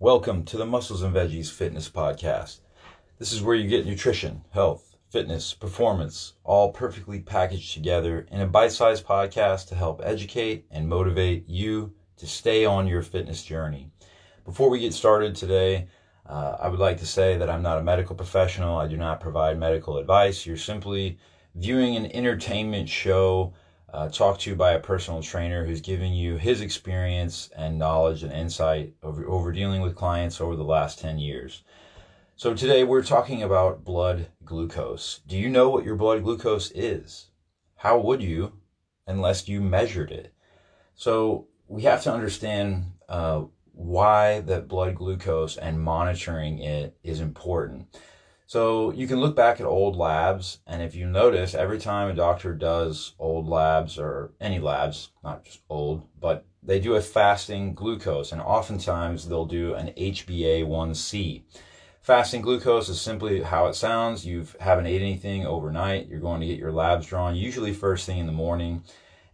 Welcome to the Muscles and Veggies Fitness Podcast. This is where you get nutrition, health, fitness, performance, all perfectly packaged together in a bite sized podcast to help educate and motivate you to stay on your fitness journey. Before we get started today, uh, I would like to say that I'm not a medical professional. I do not provide medical advice. You're simply viewing an entertainment show uh, talked to you by a personal trainer who's giving you his experience and knowledge and insight over, over dealing with clients over the last 10 years. So today we're talking about blood glucose. Do you know what your blood glucose is? How would you unless you measured it? So we have to understand uh, why that blood glucose and monitoring it is important. So you can look back at old labs, and if you notice, every time a doctor does old labs or any labs, not just old, but they do a fasting glucose, and oftentimes they'll do an HbA1c. Fasting glucose is simply how it sounds. You haven't ate anything overnight. You're going to get your labs drawn, usually first thing in the morning,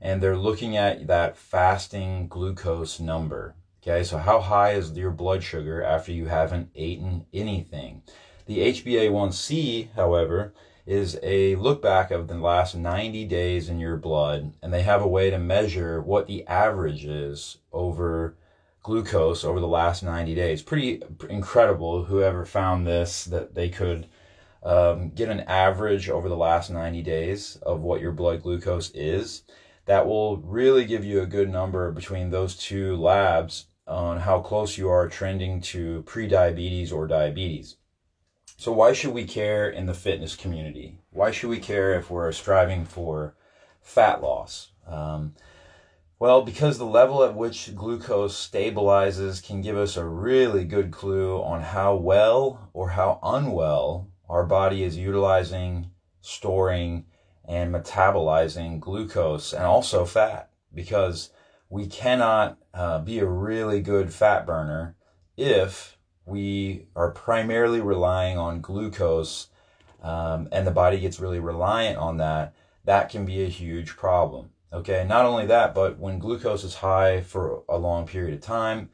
and they're looking at that fasting glucose number. Okay, so how high is your blood sugar after you haven't eaten anything? The HbA1c, however, is a look back of the last 90 days in your blood, and they have a way to measure what the average is over glucose over the last 90 days. Pretty incredible, whoever found this, that they could um, get an average over the last 90 days of what your blood glucose is. That will really give you a good number between those two labs on how close you are trending to prediabetes or diabetes. So, why should we care in the fitness community? Why should we care if we're striving for fat loss? Um, well, because the level at which glucose stabilizes can give us a really good clue on how well or how unwell our body is utilizing, storing, and metabolizing glucose and also fat. Because we cannot uh, be a really good fat burner if we are primarily relying on glucose um, and the body gets really reliant on that, that can be a huge problem. Okay, not only that, but when glucose is high for a long period of time,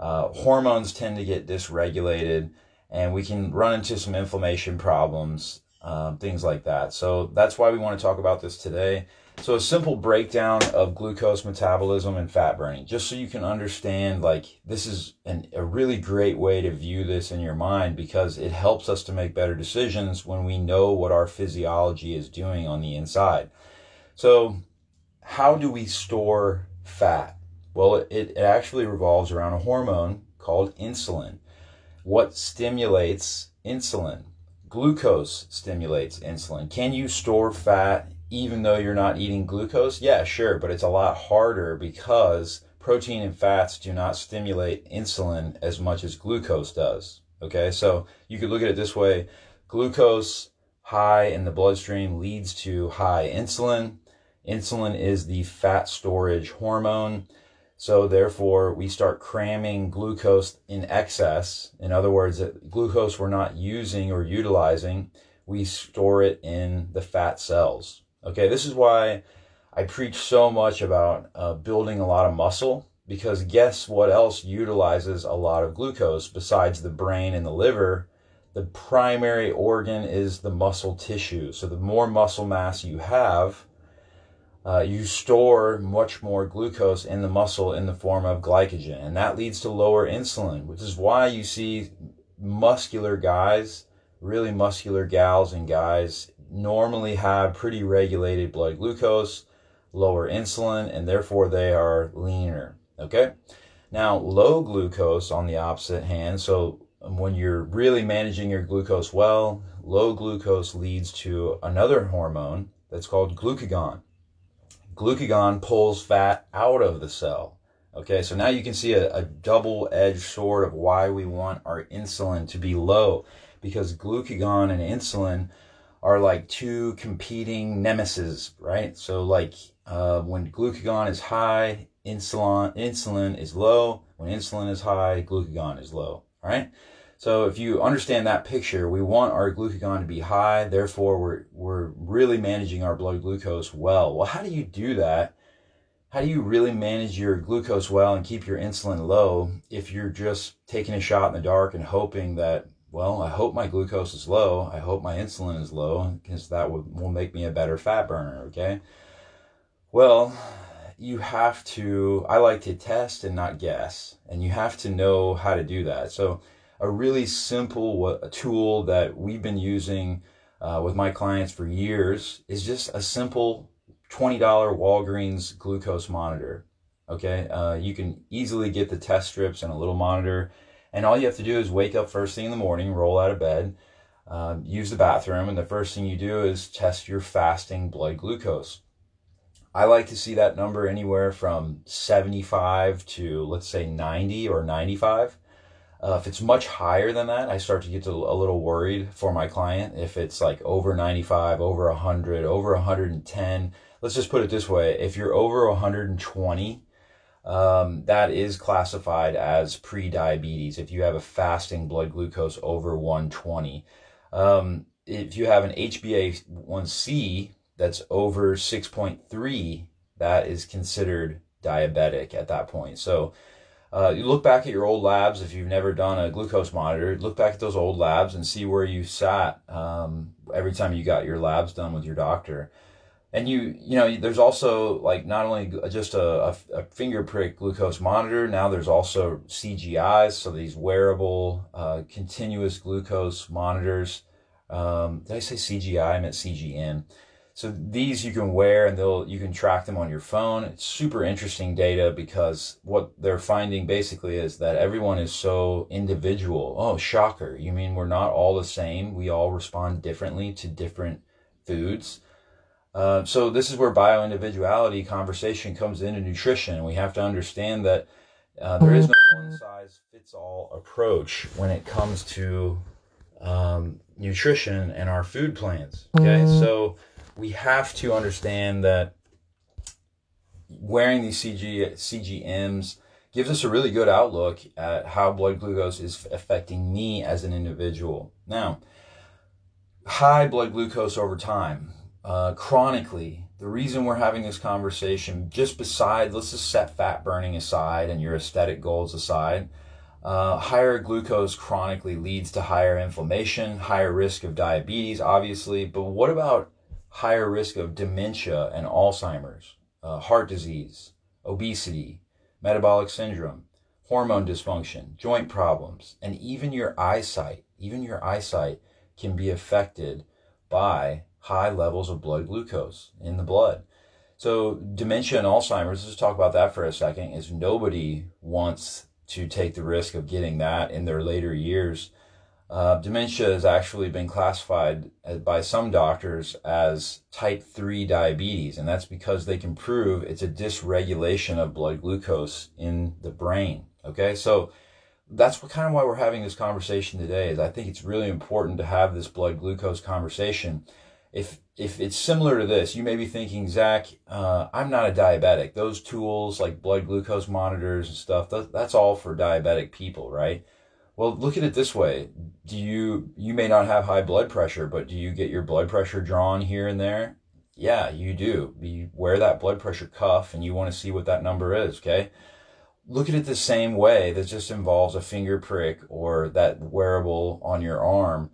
uh, hormones tend to get dysregulated and we can run into some inflammation problems, um, things like that. So that's why we want to talk about this today. So a simple breakdown of glucose metabolism and fat burning, just so you can understand, like this is an, a really great way to view this in your mind because it helps us to make better decisions when we know what our physiology is doing on the inside. So how do we store fat? Well, it, it actually revolves around a hormone called insulin. What stimulates insulin? Glucose stimulates insulin. Can you store fat even though you're not eating glucose? Yeah, sure, but it's a lot harder because protein and fats do not stimulate insulin as much as glucose does. Okay, so you could look at it this way glucose high in the bloodstream leads to high insulin. Insulin is the fat storage hormone. So therefore, we start cramming glucose in excess. In other words, glucose we're not using or utilizing, we store it in the fat cells. Okay, this is why I preach so much about uh, building a lot of muscle because guess what else utilizes a lot of glucose besides the brain and the liver? The primary organ is the muscle tissue. So the more muscle mass you have, uh, you store much more glucose in the muscle in the form of glycogen, and that leads to lower insulin, which is why you see muscular guys, really muscular gals and guys normally have pretty regulated blood glucose, lower insulin, and therefore they are leaner. Okay? Now, low glucose on the opposite hand, so when you're really managing your glucose well, low glucose leads to another hormone that's called glucagon. Glucagon pulls fat out of the cell. Okay, so now you can see a, a double edged sword of why we want our insulin to be low because glucagon and insulin are like two competing nemesis, right? So like uh, when glucagon is high, insulin insulin is low. When insulin is high, glucagon is low. Right? So if you understand that picture, we want our glucagon to be high. Therefore, we're we're really managing our blood glucose well. Well, how do you do that how do you really manage your glucose well and keep your insulin low if you're just taking a shot in the dark and hoping that well i hope my glucose is low. I hope my insulin is low because that will, will make me a better fat burner okay? Well you have to i like to test and not guess and you have to know how to do that. So a really simple tool that we've been using uh, with my clients for years is just a simple $20 Walgreens glucose monitor. Okay, uh, you can easily get the test strips and a little monitor, and all you have to do is wake up first thing in the morning, roll out of bed, uh, use the bathroom, and the first thing you do is test your fasting blood glucose. I like to see that number anywhere from 75 to let's say 90 or 95. Uh, if it's much higher than that, I start to get to a little worried for my client. If it's like over 95, over 100, over 110, let's just put it this way if you're over 120, um, that is classified as pre-diabetes if you have a fasting blood glucose over 120. Um, if you have an HbA1c that's over 6.3, that is considered diabetic at that point. So uh, you look back at your old labs if you've never done a glucose monitor. Look back at those old labs and see where you sat um, every time you got your labs done with your doctor. And you, you know, there's also like not only just a, a, finger prick glucose monitor. Now there's also CGIs, so these wearable uh, continuous glucose monitors. Um, did I say CGI? I meant CGM so these you can wear and they'll you can track them on your phone. It's super interesting data because what they're finding basically is that everyone is so individual. Oh, shocker. You mean we're not all the same? We all respond differently to different foods. Uh, so this is where bioindividuality conversation comes into nutrition. We have to understand that uh, there is no one size fits all approach when it comes to um, nutrition and our food plans. Okay, so we have to understand that wearing these CG, CGMs gives us a really good outlook at how blood glucose is affecting me as an individual. Now, high blood glucose over time, uh, chronically, the reason we're having this conversation, just beside, let's just set fat burning aside and your aesthetic goals aside, uh, higher glucose chronically leads to higher inflammation, higher risk of diabetes, obviously. But what about higher risk of dementia and Alzheimer's, uh, heart disease, obesity, metabolic syndrome, hormone dysfunction, joint problems, and even your eyesight, even your eyesight can be affected by high levels of blood glucose in the blood. So dementia and Alzheimer's, let's talk about that for a second, is nobody wants to take the risk of getting that in their later years uh, dementia has actually been classified by some doctors as type 3 diabetes, and that's because they can prove it's a dysregulation of blood glucose in the brain. Okay, so that's what, kind of why we're having this conversation today. Is I think it's really important to have this blood glucose conversation. If if it's similar to this, you may be thinking, Zach, uh, I'm not a diabetic. Those tools like blood glucose monitors and stuff, that, that's all for diabetic people, right? Well, look at it this way. Do you you may not have high blood pressure, but do you get your blood pressure drawn here and there? Yeah, you do. You wear that blood pressure cuff and you want to see what that number is, okay? Look at it the same way. That just involves a finger prick or that wearable on your arm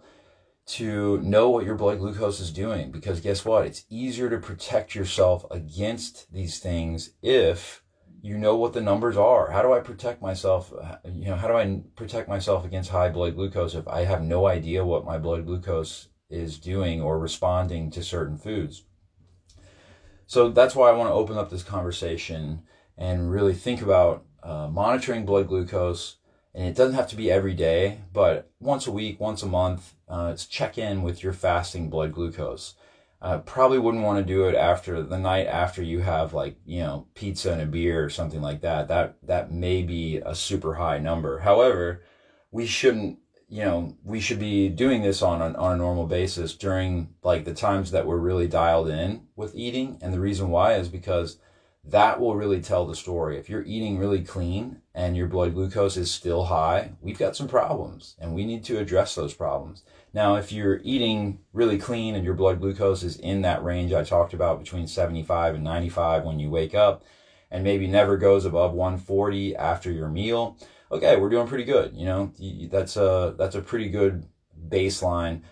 to know what your blood glucose is doing because guess what? It's easier to protect yourself against these things if you know what the numbers are. How do I protect myself? You know, how do I protect myself against high blood glucose if I have no idea what my blood glucose is doing or responding to certain foods? So that's why I want to open up this conversation and really think about uh, monitoring blood glucose. And it doesn't have to be every day, but once a week, once a month, uh, it's check in with your fasting blood glucose. Uh, probably wouldn't want to do it after the night after you have like you know pizza and a beer or something like that. That that may be a super high number. However, we shouldn't you know we should be doing this on a, on a normal basis during like the times that we're really dialed in with eating. And the reason why is because that will really tell the story. If you're eating really clean and your blood glucose is still high, we've got some problems and we need to address those problems. Now, if you're eating really clean and your blood glucose is in that range I talked about between 75 and 95 when you wake up, and maybe never goes above 140 after your meal, okay, we're doing pretty good. You know, that's a that's a pretty good baseline.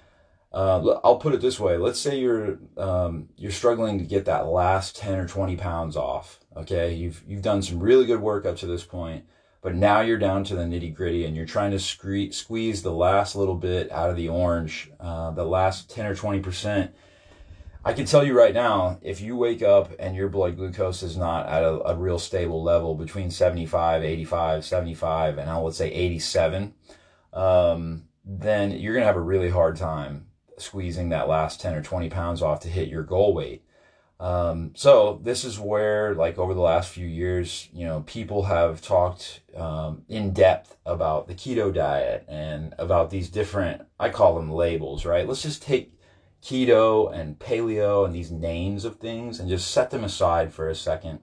Uh, I'll put it this way: Let's say you're um, you're struggling to get that last 10 or 20 pounds off. Okay, you've you've done some really good work up to this point, but now you're down to the nitty gritty, and you're trying to scree- squeeze the last little bit out of the orange, uh, the last 10 or 20 percent I can tell you right now, if you wake up and your blood glucose is not at a, a real stable level between 75, 85, 75, and I would say 87, um, then you're going to have a really hard time squeezing that last 10 or 20 pounds off to hit your goal weight. Um, so this is where, like over the last few years, you know, people have talked um, in depth about the keto diet and about these different, I call them labels, right? Let's just take keto and paleo and these names of things and just set them aside for a second.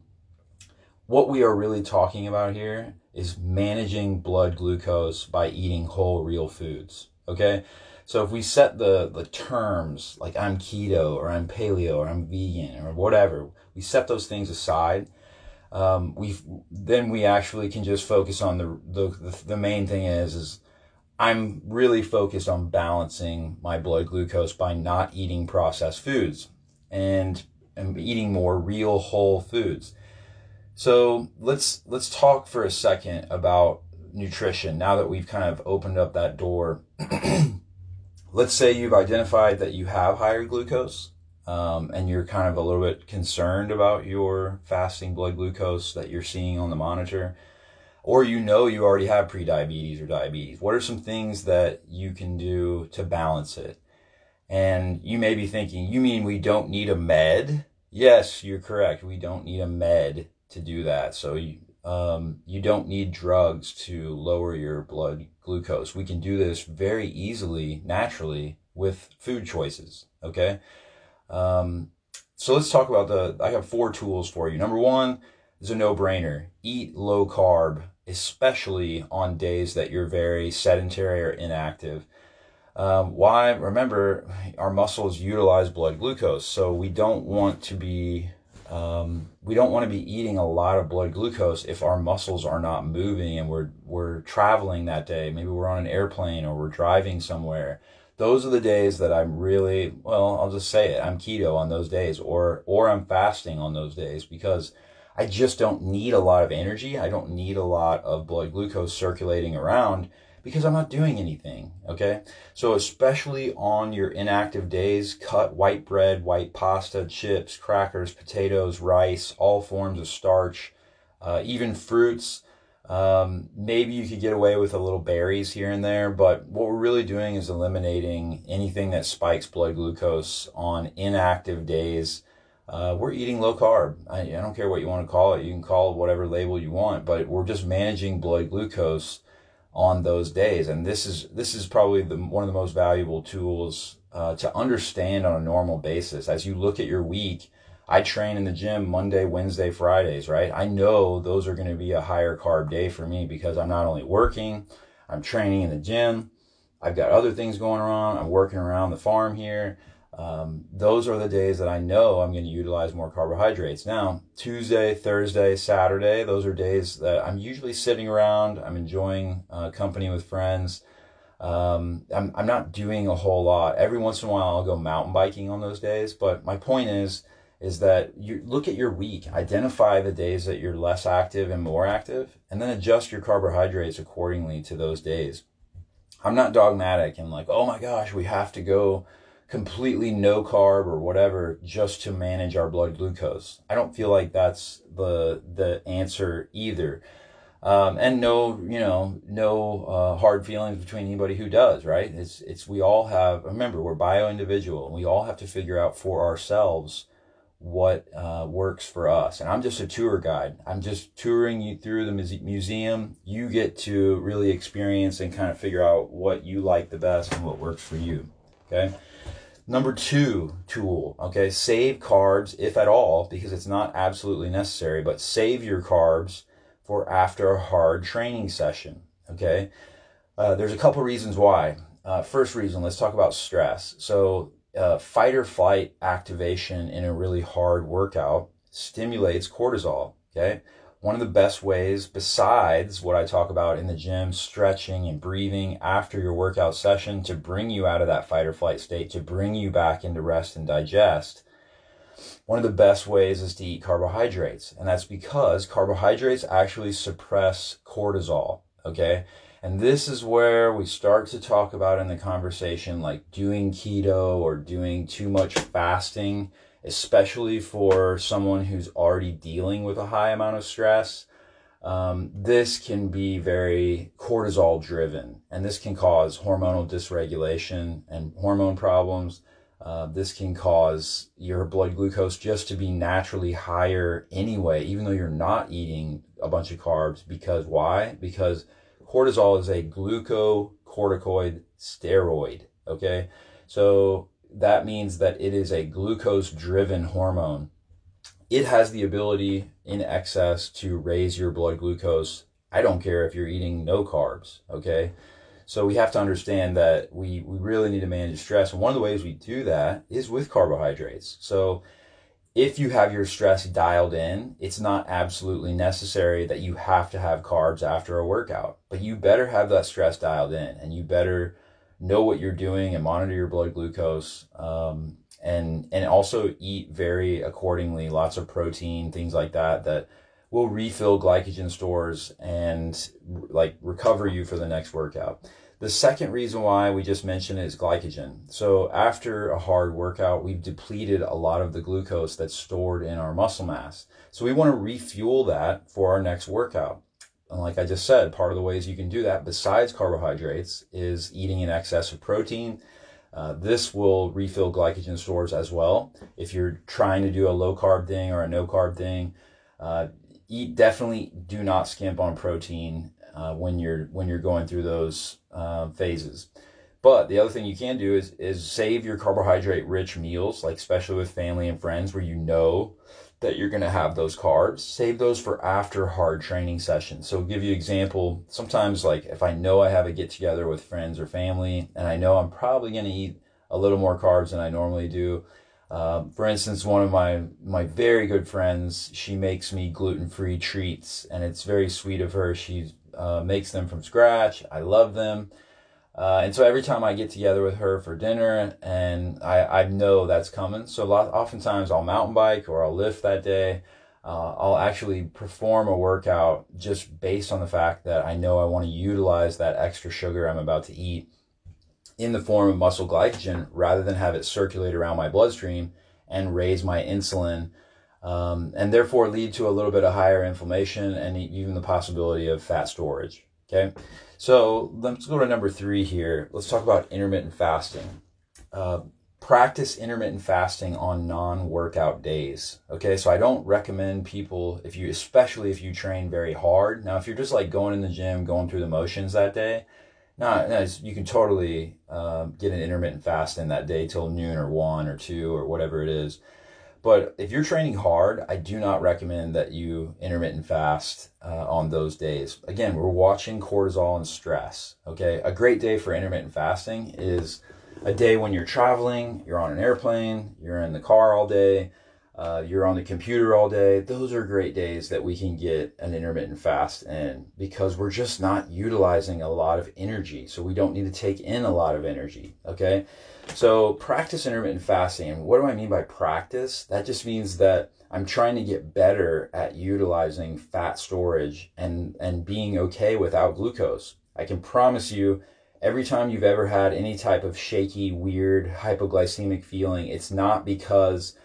What we are really talking about here is managing blood glucose by eating whole real foods. Okay? So if we set the, the terms like I'm keto or I'm paleo or I'm vegan or whatever, we set those things aside. Um, we then we actually can just focus on the, the the main thing is is I'm really focused on balancing my blood glucose by not eating processed foods and, and eating more real whole foods. So let's let's talk for a second about nutrition now that we've kind of opened up that door. let's say you've identified that you have higher glucose um, and you're kind of a little bit concerned about your fasting blood glucose that you're seeing on the monitor or you know you already have prediabetes or diabetes. What are some things that you can do to balance it? And you may be thinking, you mean we don't need a med? Yes, you're correct. We don't need a med to do that. So you, um, you don't need drugs to lower your blood glucose. We can do this very easily, naturally, with food choices. Okay. Um, so let's talk about the. I have four tools for you. Number one is a no brainer. Eat low carb especially on days that you're very sedentary or inactive. Um, why? Remember, our muscles utilize blood glucose, so we don't want to be um, we don't want to be eating a lot of blood glucose if our muscles are not moving and we're we're traveling that day. Maybe we're on an airplane or we're driving somewhere. Those are the days that I'm really well. I'll just say it. I'm keto on those days, or or I'm fasting on those days because I just don't need a lot of energy. I don't need a lot of blood glucose circulating around because I'm not doing anything. Okay. So, especially on your inactive days, cut white bread, white pasta, chips, crackers, potatoes, rice, all forms of starch, uh, even fruits. Um, maybe you could get away with a little berries here and there, but what we're really doing is eliminating anything that spikes blood glucose on inactive days uh, we're eating low carb. I, I, don't care what you want to call it. You can call it whatever label you want, but we're just managing blood glucose on those days. And this is this is probably the, one of the most valuable tools uh, to understand on a normal basis. As you look at your week, I train in the gym Monday, Wednesday, Fridays, right? I know those are going to be a higher carb day for me because I'm not only working, I'm training in the gym. I've got other things going on. I'm working around the farm here. Um, those are the days that I know I'm going to utilize more carbohydrates. Now, Tuesday, Thursday, Saturday, those are days that I'm usually sitting around. I'm enjoying uh, company with friends. Um, I'm, I'm not doing a whole lot. Every once in a while, I'll go mountain biking on those days. But my point is, is that you look at your week, identify the days that you're less active and more active, and then adjust your carbohydrates accordingly to those days. I'm not dogmatic and like, oh my gosh, we have to go completely no carb or whatever just to manage our blood glucose. I don't feel like that's the the answer either. Um, and no, you know, no uh, hard feelings between anybody who does, right? It's it's we all have. Remember, we're bio individual. and We all have to figure out for ourselves what uh, works for us. And I'm just a tour guide. I'm just touring you through the muse- museum. You get to really experience and kind of figure out what you like the best and what works for you. Okay. Number two tool, okay, save carbs if at all, because it's not absolutely necessary, but save your carbs for after a hard training session, okay? Uh, there's a couple reasons why. Uh, first reason, let's talk about stress. So, uh, fight or flight activation in a really hard workout stimulates cortisol. Okay. One of the best ways, besides what I talk about in the gym, stretching and breathing after your workout session to bring you out of that fight or flight state, to bring you back into rest and digest, one of the best ways is to eat carbohydrates. And that's because carbohydrates actually suppress cortisol. Okay. And this is where we start to talk about in the conversation like doing keto or doing too much fasting, especially for someone who's already dealing with a high amount of stress. Um, this can be very cortisol driven and this can cause hormonal dysregulation and hormone problems. Uh, this can cause your blood glucose just to be naturally higher anyway, even though you're not eating a bunch of carbs. Because why? Because cortisol is a glucocorticoid steroid. Okay. So that means that it is a glucose driven hormone. It has the ability in excess to raise your blood glucose. I don't care if you're eating no carbs. Okay. So we have to understand that we, we really need to manage stress. And one of the ways we do that is with carbohydrates. So if you have your stress dialed in, it's not absolutely necessary that you have to have carbs after a workout, but you better have that stress dialed in and you better know what you're doing and monitor your blood glucose. Um, and, and also eat very accordingly, lots of protein, things like that, that will refill glycogen stores and like recover you for the next workout. The second reason why we just mentioned is glycogen. So after a hard workout, we've depleted a lot of the glucose that's stored in our muscle mass. So we want to refuel that for our next workout. And like I just said, part of the ways you can do that besides carbohydrates is eating in excess of protein. Uh, this will refill glycogen stores as well. If you're trying to do a low carb thing or a no carb thing, uh, eat definitely do not skimp on protein uh, when you're when you're going through those uh, phases. But the other thing you can do is is save your carbohydrate rich meals, like especially with family and friends, where you know that you're going to have those carbs. Save those for after hard training sessions. So, I'll give you example. Sometimes, like if I know I have a get together with friends or family, and I know I'm probably going to eat a little more carbs than I normally do. Um, for instance, one of my my very good friends, she makes me gluten free treats, and it's very sweet of her. She uh, makes them from scratch. I love them. Uh, and so every time I get together with her for dinner, and I, I know that's coming. So lot, oftentimes I'll mountain bike or I'll lift that day. Uh, I'll actually perform a workout just based on the fact that I know I want to utilize that extra sugar I'm about to eat in the form of muscle glycogen rather than have it circulate around my bloodstream and raise my insulin um, and therefore lead to a little bit of higher inflammation and even the possibility of fat storage. Okay, so let's go to number three here. Let's talk about intermittent fasting. Uh, practice intermittent fasting on non-workout days. Okay, so I don't recommend people if you, especially if you train very hard. Now, if you're just like going in the gym, going through the motions that day, no, no you can totally um, get an intermittent fast in that day till noon or one or two or whatever it is. But if you're training hard, I do not recommend that you intermittent fast uh, on those days. Again, we're watching cortisol and stress. Okay, a great day for intermittent fasting is a day when you're traveling, you're on an airplane, you're in the car all day, uh, you're on the computer all day. Those are great days that we can get an intermittent fast in because we're just not utilizing a lot of energy. So we don't need to take in a lot of energy. Okay. So practice intermittent fasting. And What do I mean by practice? That just means that I'm trying to get better at utilizing fat storage and, and being okay without glucose. I can promise you every time you've ever had any type of shaky, weird, hypoglycemic feeling, it's not because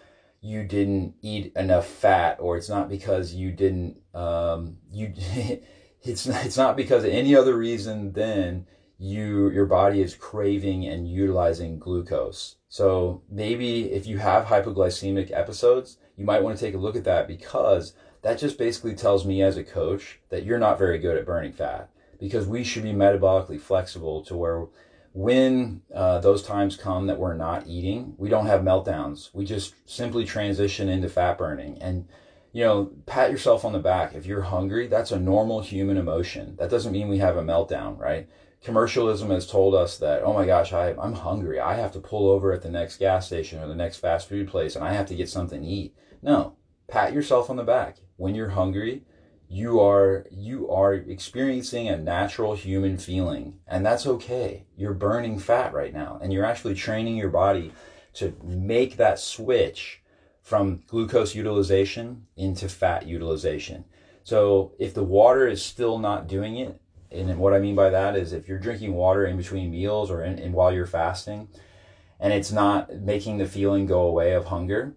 you didn't eat enough fat or it's not because you didn't, um, you, it's, it's not because of any other reason than you your body is craving and utilizing glucose. So maybe if you have hypoglycemic episodes, you might want to take a look at that because that just basically tells me as a coach that you're not very good at burning fat because we should be metabolically flexible to where when uh, those times come that we're not eating, we don't have meltdowns. We just simply transition into fat burning. And, you know, pat yourself on the back. If you're hungry, that's a normal human emotion. That doesn't mean we have a meltdown, right? commercialism has told us that, oh my gosh, I, I'm hungry. I have to pull over at the next gas station or the next fast food place and I have to get something to eat. No, pat yourself on the back. when you're hungry, you are you are experiencing a natural human feeling and that's okay. You're burning fat right now and you're actually training your body to make that switch from glucose utilization into fat utilization. So if the water is still not doing it and what i mean by that is if you're drinking water in between meals or in, in while you're fasting and it's not making the feeling go away of hunger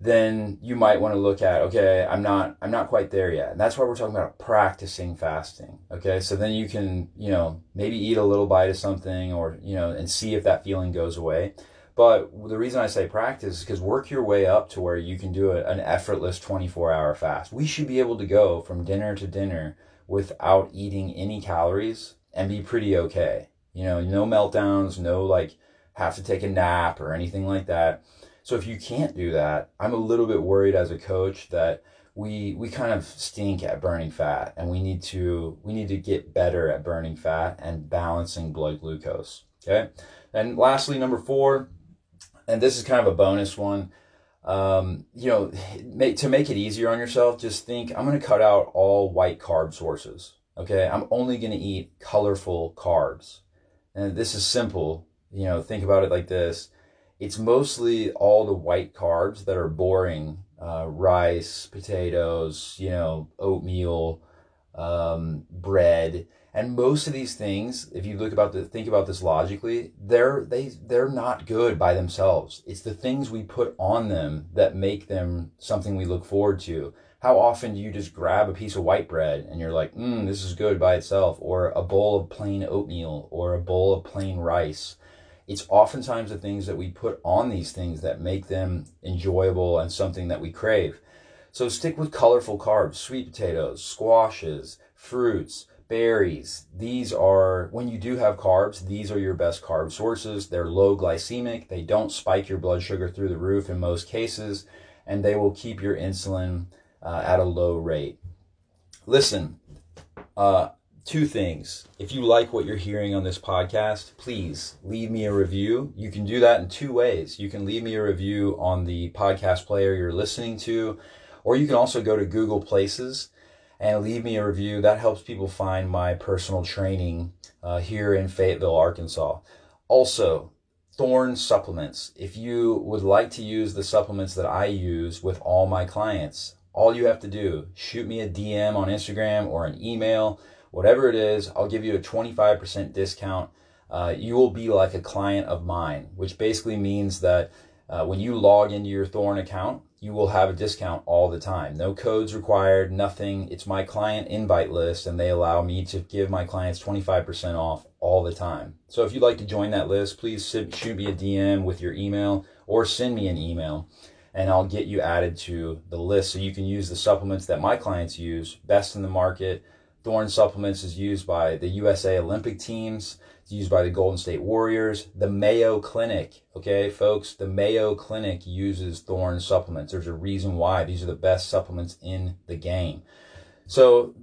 then you might want to look at okay i'm not i'm not quite there yet. And that's why we're talking about practicing fasting okay? So then you can you know maybe eat a little bite of something or you know and see if that feeling goes away. But the reason i say practice is because work your way up to where you can do a, an effortless 24 hour fast. We should be able to go from dinner to dinner without eating any calories and be pretty okay. You know no meltdowns no like have to take a nap or anything like that so if you can't do that, I'm a little bit worried as a coach that we we kind of stink at burning fat and we need to we need to get better at burning fat and balancing blood glucose. Okay. And lastly, number four, and this is kind of a bonus one. Um, you know, make, to make it easier on yourself, just think I'm going to cut out all white carb sources. Okay. I'm only going to eat colorful carbs. And this is simple. You know, think about it like this it's mostly all the white carbs that are boring uh, rice potatoes you know oatmeal um, bread. And most of these things if you look about the think about this logically they're they they're not good by themselves. It's the things we put on them that make them something we look forward to. How often do you just grab a piece of white bread and you're like mm, this is good by itself or a bowl of plain oatmeal or a bowl of plain rice it's oftentimes the things that we put on these things that make them enjoyable and something that we crave. So stick with colorful carbs, sweet potatoes, squashes, fruits, berries. These are, when you do have carbs, these are your best carb sources. They're low glycemic. They don't spike your blood sugar through the roof in most cases, and they will keep your insulin uh, at a low rate. Listen, uh, two things. If you like what you're hearing on this podcast, please leave me a review. You can do that in two ways. You can leave me a review on the podcast player you're listening to, or you can also go to Google Places and leave me a review. That helps people find my personal training uh, here in Fayetteville, Arkansas. Also, Thorne supplements. If you would like to use the supplements that I use with all my clients, all you have to do, shoot me a DM on Instagram or an email whatever it is, I'll give you a 25% discount. Uh, you will be like a client of mine, which basically means that uh, when you log into your Thorne account, you will have a discount all the time. No codes required, nothing. It's my client invite list, and they allow me to give my clients 25% off all the time. So if you'd like to join that list, please shoot me a DM with your email or send me an email, and I'll get you added to the list so you can use the supplements that my clients use, best in the market Thorne supplements is used by the USA Olympic teams. It's used by the Golden State Warriors. The Mayo Clinic, okay, folks, the Mayo Clinic uses Thorne supplements. There's a reason why. These are the best supplements in the game. So,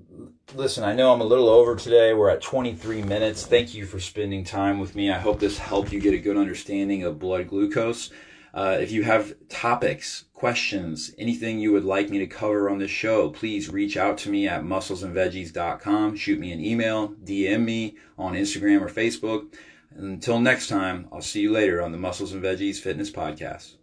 listen, I know I'm a little over today. We're at 23 minutes. Thank you for spending time with me. I hope this helped you get a good understanding of blood glucose. Uh, if you have topics, questions, anything you would like me to cover on this show, please reach out to me at musclesandveggies.com. Shoot me an email, DM me on Instagram or Facebook. Until next time, I'll see you later on the Muscles and Veggies Fitness Podcast.